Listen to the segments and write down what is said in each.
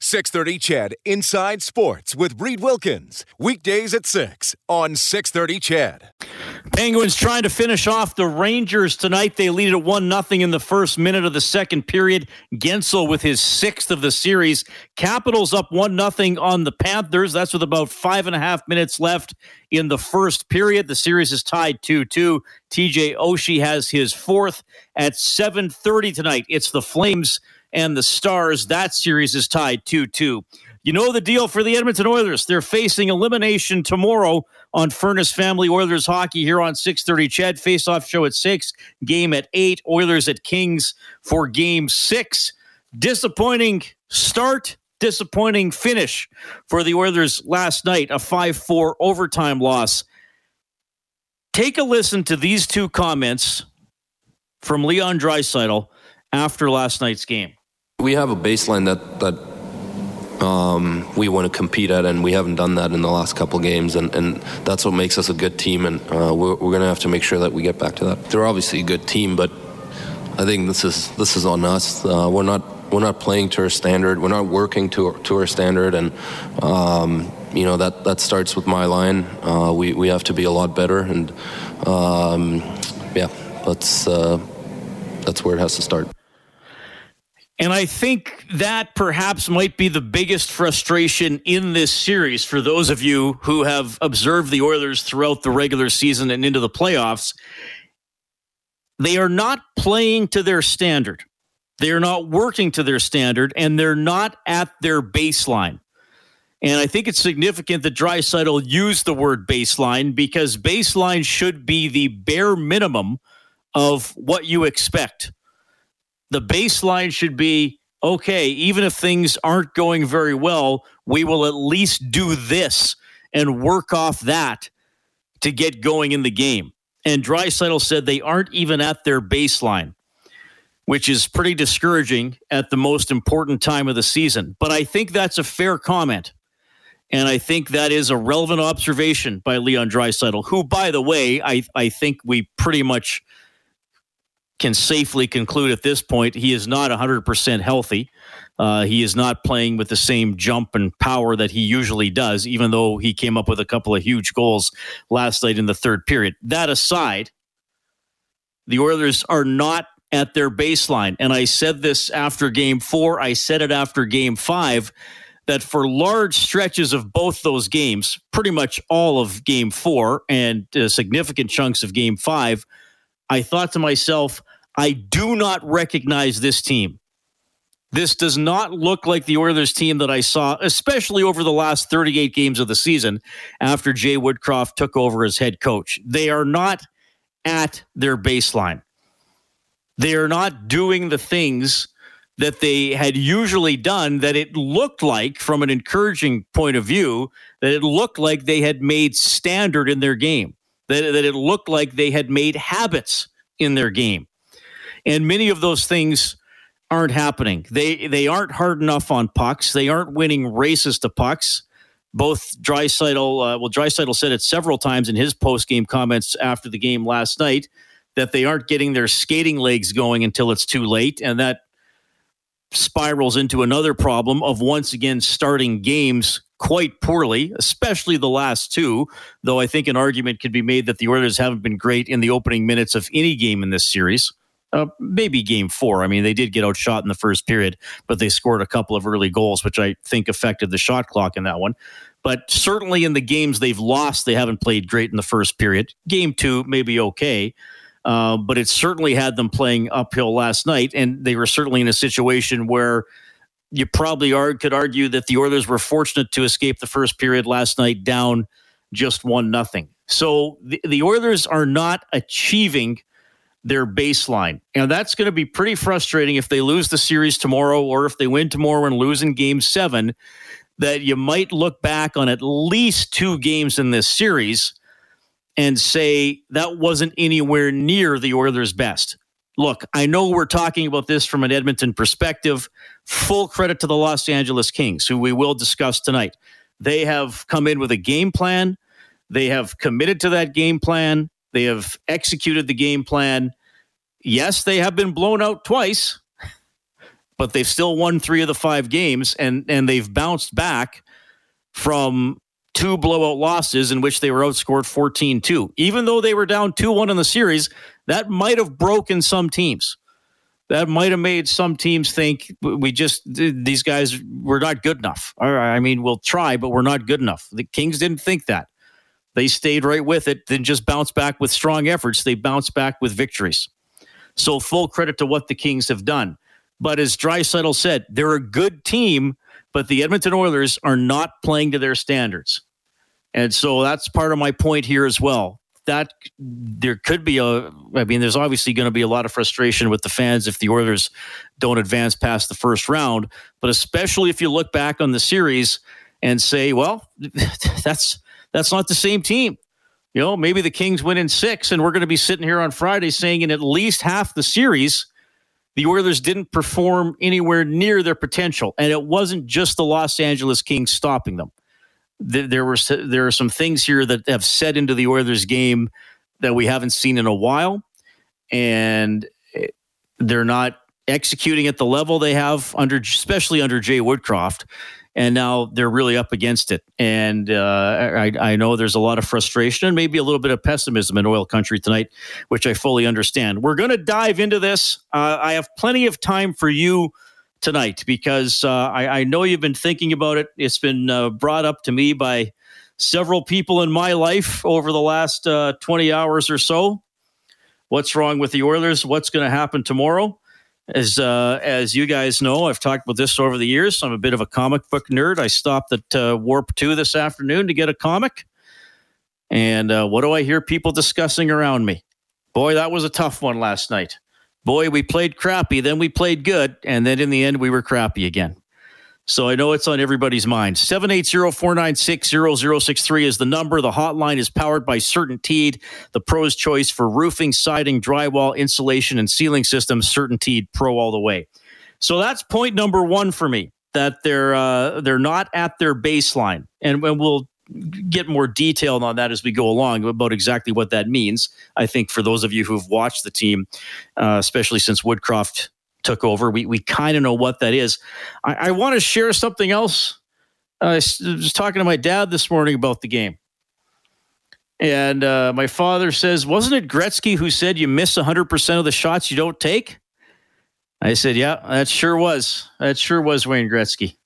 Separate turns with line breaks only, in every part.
630 CHED Inside Sports with Reed Wilkins. Weekdays at 6 on 630 CHED.
Penguins trying to finish off the Rangers tonight. They lead at 1 0 in the first minute of the second period. Guentzel with his sixth of the series. Capitals up 1 0 on the Panthers. That's with about five and a half minutes left in the first period. The series is tied 2 2. TJ Oshie has his fourth at 7.30 tonight. It's the Flames and the Stars. That series is tied 2 2. You know the deal for the Edmonton Oilers. They're facing elimination tomorrow on Furnace Family Oilers hockey here on 6:30. CHED face-off show at 6, game at 8. Oilers at Kings for game 6. Disappointing start, disappointing finish for the Oilers last night, a 5-4 overtime loss. Take a listen to these two comments from Leon Draisaitl after last night's game.
We have a baseline that that um, we want to compete at, and we haven't done that in the last couple games, and, and that's what makes us a good team, and uh, we're, we're going to have to make sure that we get back to that. They're obviously a good team, but I think this is this is on us. Uh, we're not we're not playing to our standard. We're not working to our, to our standard, and um, you know that that starts with my line. Uh, we we have to be a lot better, and um, yeah, that's uh, that's where it has to start.
And I think that perhaps might be the biggest frustration in this series for those of you who have observed the Oilers throughout the regular season and into the playoffs. They are not playing to their standard. They are not working to their standard, and they're not at their baseline. And I think it's significant that Draisaitl used the word baseline because baseline should be the bare minimum of what you expect the baseline should be okay, even if things aren't going very well, we will at least do this and work off that to get going in the game. And Draisaitl said they aren't even at their baseline, which is pretty discouraging at the most important time of the season. But I think that's a fair comment. And I think that is a relevant observation by Leon Draisaitl, who, by the way, I, I think we pretty much – can safely conclude at this point he is not 100% healthy. Uh, he is not playing with the same jump and power that he usually does, even though he came up with a couple of huge goals last night in the third period. That aside, the Oilers are not at their baseline. And I said this after game four, I said it after game five. That for large stretches of both those games, pretty much all of game four and uh, significant chunks of game five, I thought to myself, I do not recognize this team. This does not look like the Oilers team that I saw, especially over the last 38 games of the season after Jay Woodcroft took over as head coach. They are not at their baseline. They are not doing the things that they had usually done that it looked like, from an encouraging point of view, that it looked like they had made standard in their game, that, that it looked like they had made habits in their game and many of those things aren't happening. They they aren't hard enough on pucks. They aren't winning races to pucks. Both Draisaitl, uh, well, Draisaitl said it several times in his post game comments after the game last night that they aren't getting their skating legs going until it's too late, and that spirals into another problem of once again starting games quite poorly, especially the last two. Though I think an argument could be made that the Oilers haven't been great in the opening minutes of any game in this series. Uh, maybe game four. I mean, they did get outshot in the first period, but they scored a couple of early goals, which I think affected the shot clock in that one. But certainly in the games they've lost, they haven't played great in the first period. Game two, maybe okay. Uh, but it certainly had them playing uphill last night, and they were certainly in a situation where you probably are, could argue that the Oilers were fortunate to escape the first period last night down just one nothing. So the, the Oilers are not achieving their baseline. And that's going to be pretty frustrating if they lose the series tomorrow or if they win tomorrow and lose in game seven. That you might look back on at least two games in this series and say that wasn't anywhere near the Oilers' best. Look, I know we're talking about this from an Edmonton perspective. Full credit to the Los Angeles Kings, who we will discuss tonight. They have come in with a game plan. They have committed to that game plan. They have executed the game plan. Yes, they have been blown out twice, but they've still won three of the five games, and and they've bounced back from two blowout losses in which they were outscored 14-2. Even though they were down 2-1 in the series, that might have broken some teams. That might have made some teams think we just these guys were not good enough. I mean, we'll try, but we're not good enough. The Kings didn't think that. They stayed right with it, then just bounced back with strong efforts. They bounced back with victories. So full credit to what the Kings have done. But as Draisaitl said, they're a good team, but the Edmonton Oilers are not playing to their standards. And so that's part of my point here as well. That there could be a, I mean, there's obviously going to be a lot of frustration with the fans if the Oilers don't advance past the first round. But especially if you look back on the series and say, well, that's that's not the same team. You know, maybe the Kings win in six, and we're going to be sitting here on Friday saying in at least half the series, the Oilers didn't perform anywhere near their potential. And it wasn't just the Los Angeles Kings stopping them. There, were there are some things here that have set into the Oilers game that we haven't seen in a while, and eh, they're not executing at the level they have under, especially under Jay Woodcroft and now they're really up against it. And uh, I, I, know there's a lot of frustration and maybe a little bit of pessimism in oil country tonight, which I fully understand. We're going to dive into this. Uh, I have plenty of time for you tonight because uh, I, I, know you've been thinking about it. It's been uh, brought up to me by several people in my life over the last uh, 20 hours or so. What's wrong with the Oilers? What's going to happen tomorrow? As uh, as you guys know, I've talked about this over the years. I'm a bit of a comic book nerd. I stopped at uh, Warp Two this afternoon to get a comic, and uh, what do I hear people discussing around me? Boy, that was a tough one last night. Boy, we played crappy, then we played good, and then in the end, we were crappy again. So I know it's on everybody's mind. 780-496-0063 is the number. The hotline is powered by CertainTeed, the pro's choice for roofing, siding, drywall, insulation, and ceiling systems. CertainTeed Pro all the way. So that's point number one for me. That they're uh, they're not at their baseline, and, and we'll get more detailed on that as we go along about exactly what that means. I think for those of you who've watched the team, uh, especially since Woodcroft took over. We we kind of know what that is. I, I want to share something else. I was talking to my dad this morning about the game. And uh, my father says, Wasn't it Gretzky who said you miss 100% of the shots you don't take? I said, Yeah, that sure was. That sure was Wayne Gretzky.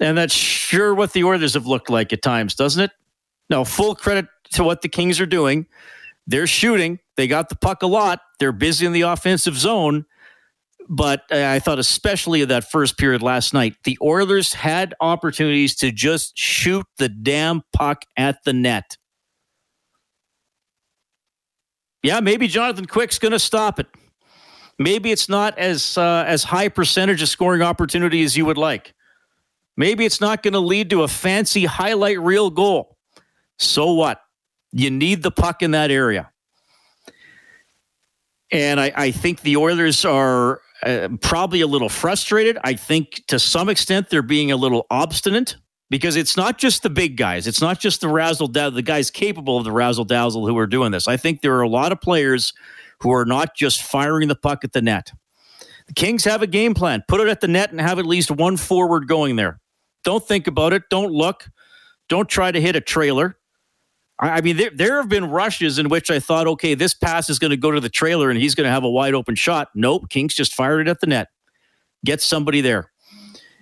And that's sure what the Oilers have looked like at times, doesn't it? Now, full credit to what the Kings are doing. They're shooting. They got the puck a lot. They're busy in the offensive zone. But I thought, especially in that first period last night, the Oilers had opportunities to just shoot the damn puck at the net. Yeah, maybe Jonathan Quick's going to stop it. Maybe it's not as uh, as high percentage of scoring opportunity as you would like. Maybe it's not going to lead to a fancy highlight reel goal. So what? You need the puck in that area. And I, I think the Oilers are uh, probably a little frustrated. I think to some extent they're being a little obstinate because it's not just the big guys. It's not just the razzle dazzle, the guys capable of the razzle dazzle who are doing this. I think there are a lot of players who are not just firing the puck at the net. The Kings have a game plan. Put it at the net and have at least one forward going there. Don't think about it. Don't look. Don't try to hit a trailer. I mean, there, there have been rushes in which I thought, okay, this pass is going to go to the trailer and he's going to have a wide open shot. Nope, Kings just fired it at the net. Get somebody there.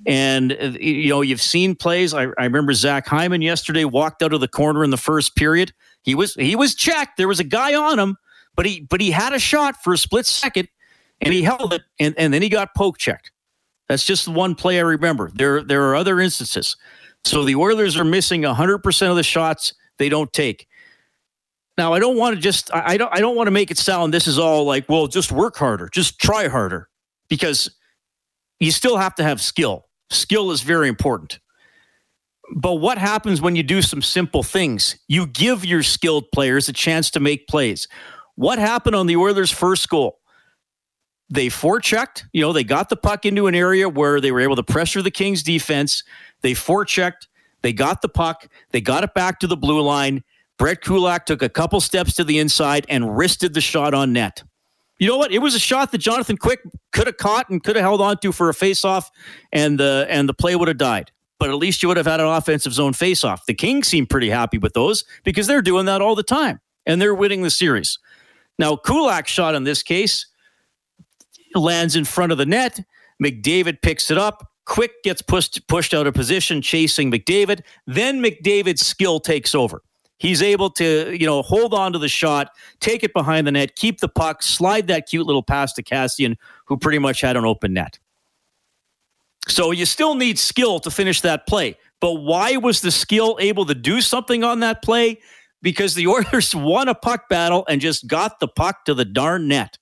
And, uh, you know, you've seen plays. I, I remember Zach Hyman yesterday walked out of the corner in the first period. He was he was checked. There was a guy on him, but he but he had a shot for a split second and he held it and, and then he got poke checked. That's just the one play I remember. There there are other instances. So the Oilers are missing 100% of the shots they don't take. Now, I don't want to just I, don't I don't want to make it sound this is all like, well, just work harder, just try harder, because you still have to have skill. Skill is very important. But what happens when you do some simple things? You give your skilled players a chance to make plays. What happened on the Oilers' first goal? They forechecked, you know, they got the puck into an area where they were able to pressure the Kings defense. They forechecked, they got the puck, they got it back to the blue line. Brett Kulak took a couple steps to the inside and wristed the shot on net. You know what? It was a shot that Jonathan Quick could have caught and could have held on to for a faceoff, and the and the play would have died. But at least you would have had an offensive zone faceoff. The Kings seem pretty happy with those because they're doing that all the time and they're winning the series. Now, Kulak's shot in this case lands in front of the net. McDavid picks it up. Quick gets pushed pushed out of position, chasing McDavid. Then McDavid's skill takes over. He's able to, you know, hold on to the shot, take it behind the net, keep the puck, slide that cute little pass to Kassian, who pretty much had an open net. So you still need skill to finish that play. But why was the skill able to do something on that play? Because the Oilers won a puck battle and just got the puck to the darn net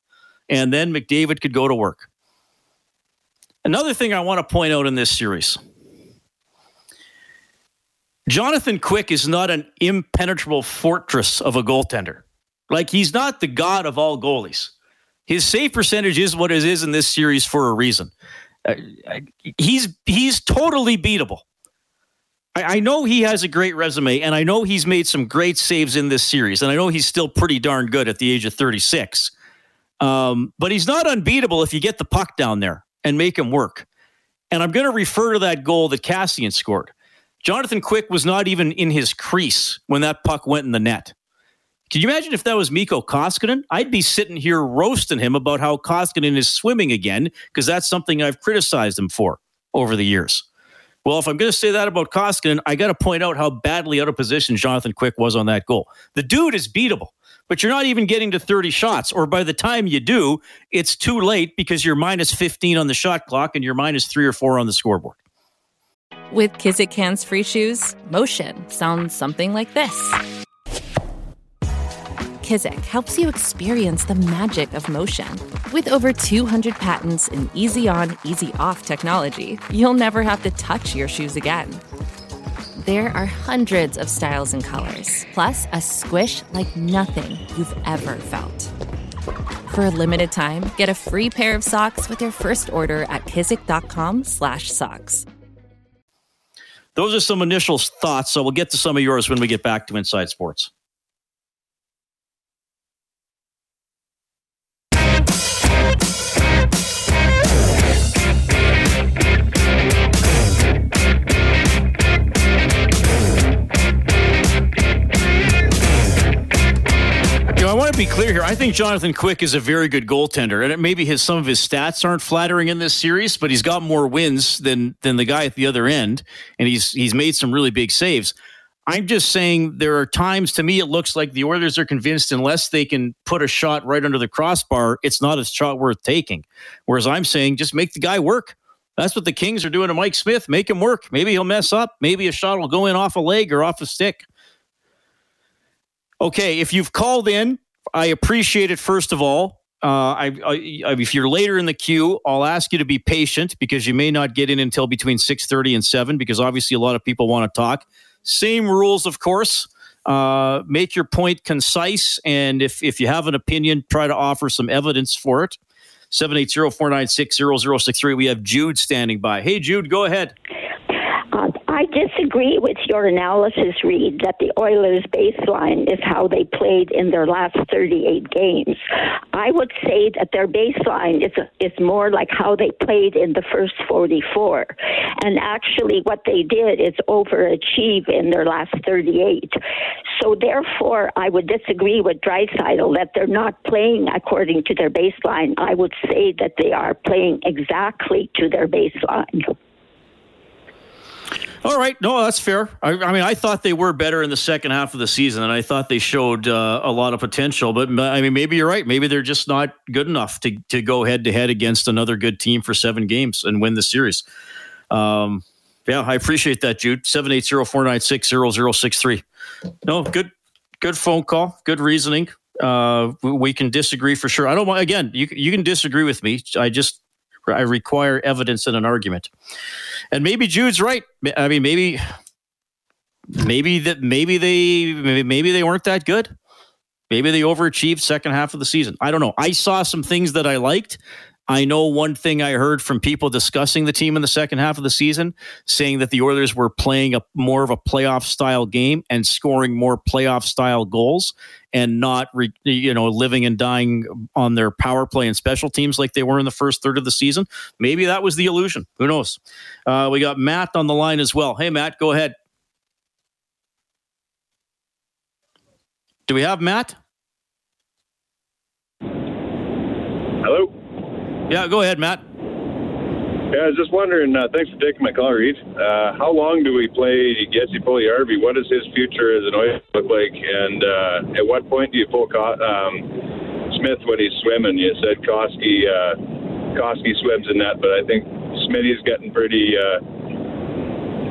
and then McDavid could go to work. Another thing I want to point out in this series Jonathan Quick is not an impenetrable fortress of a goaltender. Like, he's not the god of all goalies. His save percentage is what it is in this series for a reason. Uh, he's he's totally beatable. I, I know he has a great resume, and I know he's made some great saves in this series, and I know he's still pretty darn good at the age of 36. Um, but he's not unbeatable if you get the puck down there and make him work. And I'm going to refer to that goal that Kassian scored. Jonathan Quick was not even in his crease when that puck went in the net. Can you imagine if that was Mikko Koskinen? I'd be sitting here roasting him about how Koskinen is swimming again because that's something I've criticized him for over the years. Well, if I'm going to say that about Koskinen, I got to point out how badly out of position Jonathan Quick was on that goal. The dude is beatable but you're not even getting to 30 shots. Or by the time you do, it's too late because you're minus 15 on the shot clock and you're minus three or four on the scoreboard.
With Kizik hands free shoes, motion sounds something like this. Kizik helps you experience the magic of motion. With over 200 patents and easy on, easy off technology, you'll never have to touch your shoes again. There are hundreds of styles and colors, plus a squish like nothing you've ever felt. For a limited time, get a free pair of socks with your first order at kizik.com/socks.
Those are some initial thoughts, so we'll get to some of yours when we get back to Inside Sports. Think Jonathan Quick is a very good goaltender, and maybe his some of his stats aren't flattering in this series, but he's got more wins than than the guy at the other end, and he's he's made some really big saves. I'm just saying there are times to me it looks like the Oilers are convinced unless they can put a shot right under the crossbar, it's not a shot worth taking. Whereas I'm saying just make the guy work. That's what the Kings are doing to Mike Smith. Make him work. Maybe he'll mess up. Maybe a shot will go in off a leg or off a stick. Okay, if you've called in, I appreciate it. First of all, uh, I, I, if you're later in the queue, I'll ask you to be patient because you may not get in until between six thirty and seven because obviously a lot of people want to talk. Same rules, of course. Uh, make your point concise, and if if you have an opinion, try to offer some evidence for it. 780-496-0063. We have Jude standing by. Hey, Jude, go ahead.
I disagree with your analysis, Reed, that the Oilers' baseline is how they played in their last 38 games. I would say that their baseline is, is more like how they played in the first 44. And actually, what they did is overachieve in their last 38. So, therefore, I would disagree with Draisaitl that they're not playing according to their baseline. I would say that they are playing exactly to their baseline.
All right, no, that's fair. I, I, mean, I thought they were better in the second half of the season, and I thought they showed uh, a lot of potential. But I mean, maybe you're right. Maybe they're just not good enough to to go head to head against another good team for seven games and win the series. Um, yeah, I appreciate that, Jude. Seven eight zero four nine six zero zero six three. No, good, good phone call, good reasoning. Uh, we can disagree for sure. I don't want again. You you can disagree with me. I just I require evidence in an argument. And maybe Jude's right. I mean, maybe maybe that maybe they maybe they weren't that good. Maybe they overachieved second half of the season. I don't know. I saw some things that I liked. I know one thing I heard from people discussing the team in the second half of the season, saying that the Oilers were playing a more of a playoff style game and scoring more playoff style goals, and not re, you know living and dying on their power play and special teams like they were in the first third of the season. Maybe that was the illusion. Who knows? Uh, we got Matt on the line as well. Hey, Matt, go ahead. Do we have Matt?
Hello.
Yeah, go ahead, Matt.
Yeah, I was just wondering. Uh, thanks for taking my call, Reed. Uh, how long do we play Jesse Puljujarvi? What does his future as an Oiler look like? And uh, at what point do you pull um, Smith when he's swimming? You said Koski, uh, Koski swims in that, but I think Smitty's getting pretty, uh,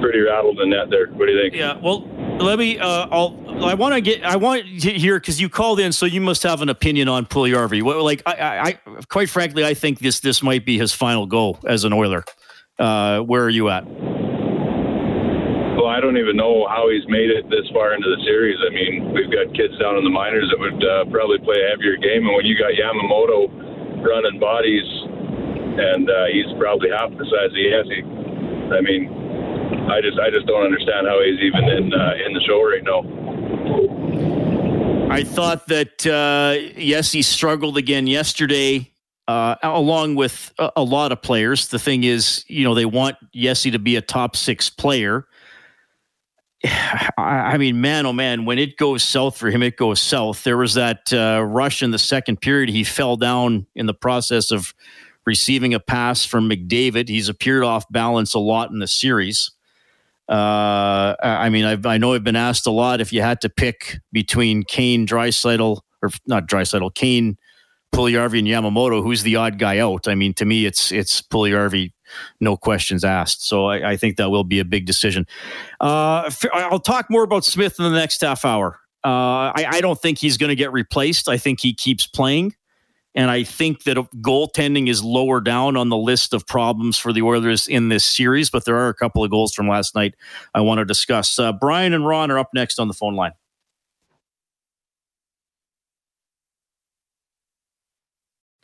pretty rattled in that. There, what do you think?
Yeah, well, let me. Uh, I'll. I want to get. I want to hear because you called in, so you must have an opinion on Puljujarvi. Like, I, I, quite frankly, I think this this might be his final goal as an Oiler. Uh, where are you at?
Well, I don't even know how he's made it this far into the series. I mean, we've got kids down in the minors that would uh, probably play a heavier game, and when you got Yamamoto running bodies, and uh, he's probably half the size he is, he, I mean, I just I just don't understand how he's even in uh, in the show right now.
I thought that uh, yes, he struggled again yesterday, uh, along with a, a, lot of players. The thing is, you know, they want Jesse to be a top six player. I mean, man, oh man, when it goes south for him, it goes south. There was that uh, rush in the second period. He fell down in the process of receiving a pass from McDavid. He's appeared off balance a lot in the series. Uh, I mean, I've, I know I've been asked a lot if you had to pick between Kane, Draisaitl, or not Draisaitl, Kane, Puljujarvi, and Yamamoto, who's the odd guy out? I mean, to me, it's it's Puljujarvi, no questions asked. So I, I think that will be a big decision. Uh, I'll talk more about Smith in the next half hour. Uh, I, I don't think he's going to get replaced. I think he keeps playing. And I think that goaltending is lower down on the list of problems for the Oilers in this series, but there are a couple of goals from last night I want to discuss. Uh, Brian and Ron are up next on the phone line.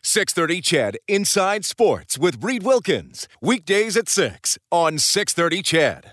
Six thirty, CHED. Inside Sports with Reed Wilkins weekdays at six on six thirty, CHED.